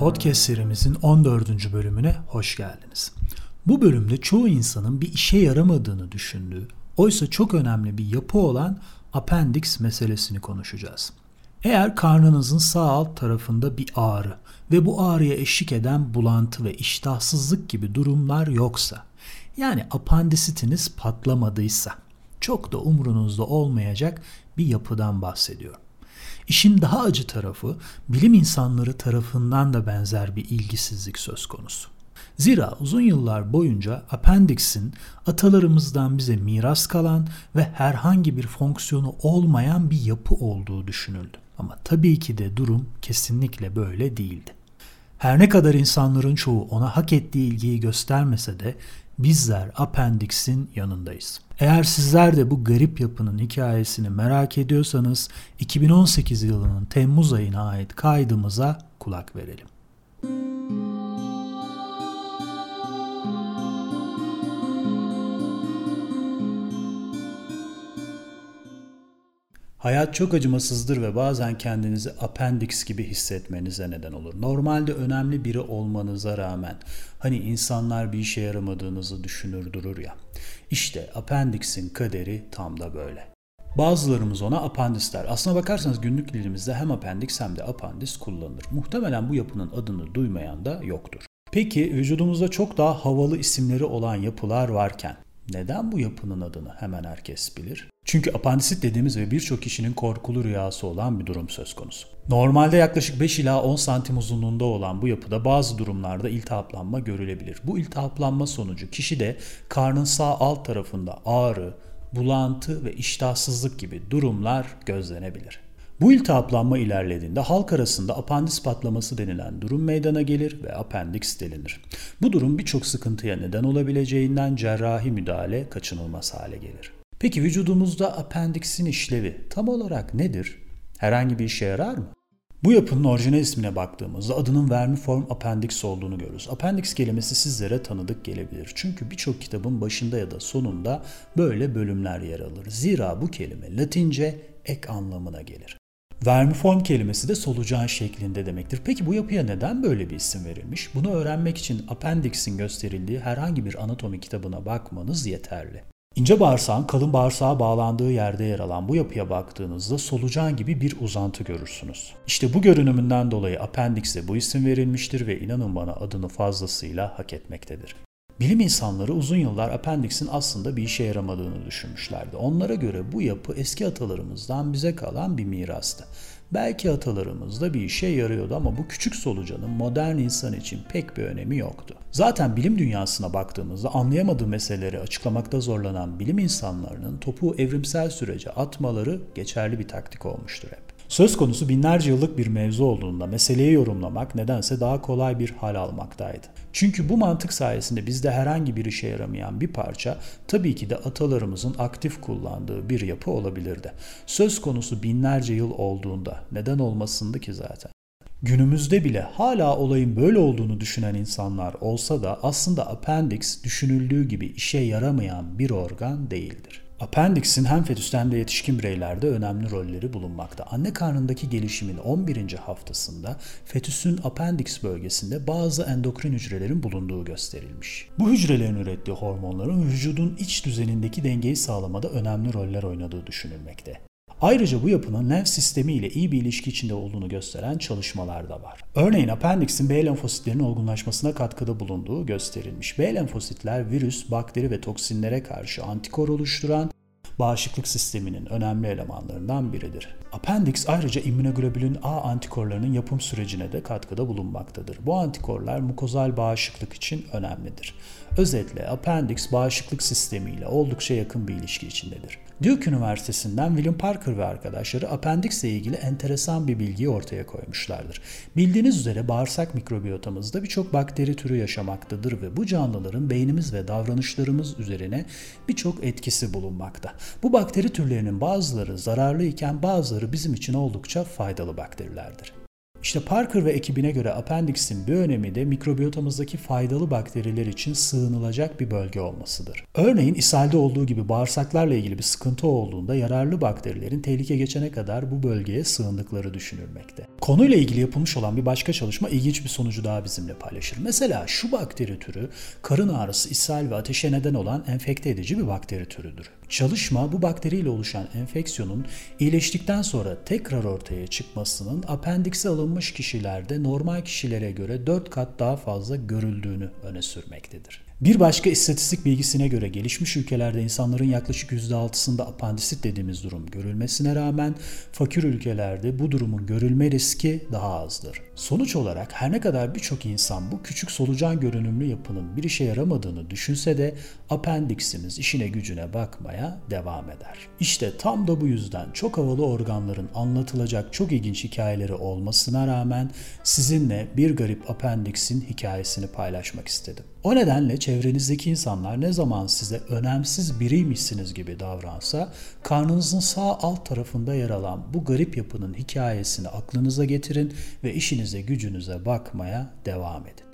Podcast serimizin 14. bölümüne hoş geldiniz. Bu bölümde çoğu insanın bir işe yaramadığını düşündüğü, oysa çok önemli bir yapı olan appendix meselesini konuşacağız. Eğer karnınızın sağ alt tarafında bir ağrı ve bu ağrıya eşlik eden bulantı ve iştahsızlık gibi durumlar yoksa, yani apandisitiniz patlamadıysa, çok da umrunuzda olmayacak bir yapıdan bahsediyorum. İşin daha acı tarafı bilim insanları tarafından da benzer bir ilgisizlik söz konusu. Zira uzun yıllar boyunca apendiksin atalarımızdan bize miras kalan ve herhangi bir fonksiyonu olmayan bir yapı olduğu düşünüldü. Ama tabii ki de durum kesinlikle böyle değildi. Her ne kadar insanların çoğu ona hak ettiği ilgiyi göstermese de bizler Appendix'in yanındayız. Eğer sizler de bu garip yapının hikayesini merak ediyorsanız 2018 yılının Temmuz ayına ait kaydımıza kulak verelim. Hayat çok acımasızdır ve bazen kendinizi appendix gibi hissetmenize neden olur. Normalde önemli biri olmanıza rağmen hani insanlar bir işe yaramadığınızı düşünür durur ya. İşte appendix'in kaderi tam da böyle. Bazılarımız ona apandis der. Aslına bakarsanız günlük dilimizde hem appendix hem de apandis kullanılır. Muhtemelen bu yapının adını duymayan da yoktur. Peki vücudumuzda çok daha havalı isimleri olan yapılar varken neden bu yapının adını hemen herkes bilir? Çünkü apandisit dediğimiz ve birçok kişinin korkulu rüyası olan bir durum söz konusu. Normalde yaklaşık 5 ila 10 santim uzunluğunda olan bu yapıda bazı durumlarda iltihaplanma görülebilir. Bu iltihaplanma sonucu kişide karnın sağ alt tarafında ağrı, bulantı ve iştahsızlık gibi durumlar gözlenebilir. Bu iltihaplanma ilerlediğinde halk arasında apandis patlaması denilen durum meydana gelir ve apendiks delinir. Bu durum birçok sıkıntıya neden olabileceğinden cerrahi müdahale kaçınılmaz hale gelir. Peki vücudumuzda apendiksin işlevi tam olarak nedir? Herhangi bir işe yarar mı? Bu yapının orijinal ismine baktığımızda adının vermiform appendix olduğunu görürüz. Appendix kelimesi sizlere tanıdık gelebilir. Çünkü birçok kitabın başında ya da sonunda böyle bölümler yer alır. Zira bu kelime Latince ek anlamına gelir. Vermiform kelimesi de solucan şeklinde demektir. Peki bu yapıya neden böyle bir isim verilmiş? Bunu öğrenmek için appendix'in gösterildiği herhangi bir anatomi kitabına bakmanız yeterli. İnce bağırsağın kalın bağırsağa bağlandığı yerde yer alan bu yapıya baktığınızda solucan gibi bir uzantı görürsünüz. İşte bu görünümünden dolayı appendix'e bu isim verilmiştir ve inanın bana adını fazlasıyla hak etmektedir. Bilim insanları uzun yıllar appendix'in aslında bir işe yaramadığını düşünmüşlerdi. Onlara göre bu yapı eski atalarımızdan bize kalan bir mirastı. Belki atalarımız da bir işe yarıyordu ama bu küçük solucanın modern insan için pek bir önemi yoktu. Zaten bilim dünyasına baktığımızda anlayamadığı meseleleri açıklamakta zorlanan bilim insanlarının topu evrimsel sürece atmaları geçerli bir taktik olmuştur hep. Söz konusu binlerce yıllık bir mevzu olduğunda meseleyi yorumlamak nedense daha kolay bir hal almaktaydı. Çünkü bu mantık sayesinde bizde herhangi bir işe yaramayan bir parça tabii ki de atalarımızın aktif kullandığı bir yapı olabilirdi. Söz konusu binlerce yıl olduğunda neden olmasındı ki zaten. Günümüzde bile hala olayın böyle olduğunu düşünen insanlar olsa da aslında appendix düşünüldüğü gibi işe yaramayan bir organ değildir. Appendix'in hem fetüste hem de yetişkin bireylerde önemli rolleri bulunmakta. Anne karnındaki gelişimin 11. haftasında fetüsün appendix bölgesinde bazı endokrin hücrelerin bulunduğu gösterilmiş. Bu hücrelerin ürettiği hormonların vücudun iç düzenindeki dengeyi sağlamada önemli roller oynadığı düşünülmekte. Ayrıca bu yapının lenf sistemi ile iyi bir ilişki içinde olduğunu gösteren çalışmalar da var. Örneğin appendixin B lenfositlerinin olgunlaşmasına katkıda bulunduğu gösterilmiş. B lenfositler virüs, bakteri ve toksinlere karşı antikor oluşturan bağışıklık sisteminin önemli elemanlarından biridir. Appendix ayrıca immünoglobulin A antikorlarının yapım sürecine de katkıda bulunmaktadır. Bu antikorlar mukozal bağışıklık için önemlidir. Özetle appendix bağışıklık sistemiyle oldukça yakın bir ilişki içindedir. Duke Üniversitesi'nden William Parker ve arkadaşları appendix ile ilgili enteresan bir bilgiyi ortaya koymuşlardır. Bildiğiniz üzere bağırsak mikrobiyotamızda birçok bakteri türü yaşamaktadır ve bu canlıların beynimiz ve davranışlarımız üzerine birçok etkisi bulunmakta. Bu bakteri türlerinin bazıları zararlı iken bazıları bizim için oldukça faydalı bakterilerdir. İşte Parker ve ekibine göre apendiksin bir önemi de mikrobiyotamızdaki faydalı bakteriler için sığınılacak bir bölge olmasıdır. Örneğin ishalde olduğu gibi bağırsaklarla ilgili bir sıkıntı olduğunda yararlı bakterilerin tehlike geçene kadar bu bölgeye sığındıkları düşünülmekte. Konuyla ilgili yapılmış olan bir başka çalışma ilginç bir sonucu daha bizimle paylaşır. Mesela şu bakteri türü karın ağrısı, ishal ve ateşe neden olan enfekte edici bir bakteri türüdür. Çalışma bu bakteriyle oluşan enfeksiyonun iyileştikten sonra tekrar ortaya çıkmasının apendikse alınmış kişilerde normal kişilere göre 4 kat daha fazla görüldüğünü öne sürmektedir. Bir başka istatistik bilgisine göre gelişmiş ülkelerde insanların yaklaşık %6'sında apandisit dediğimiz durum görülmesine rağmen fakir ülkelerde bu durumun görülme riski daha azdır. Sonuç olarak her ne kadar birçok insan bu küçük solucan görünümlü yapının bir işe yaramadığını düşünse de apendiksimiz işine gücüne bakmaya devam eder. İşte tam da bu yüzden çok havalı organların anlatılacak çok ilginç hikayeleri olmasına rağmen sizinle bir garip apendiksin hikayesini paylaşmak istedim. O nedenle çevrenizdeki insanlar ne zaman size önemsiz biriymişsiniz gibi davransa karnınızın sağ alt tarafında yer alan bu garip yapının hikayesini aklınıza getirin ve işinize gücünüze bakmaya devam edin.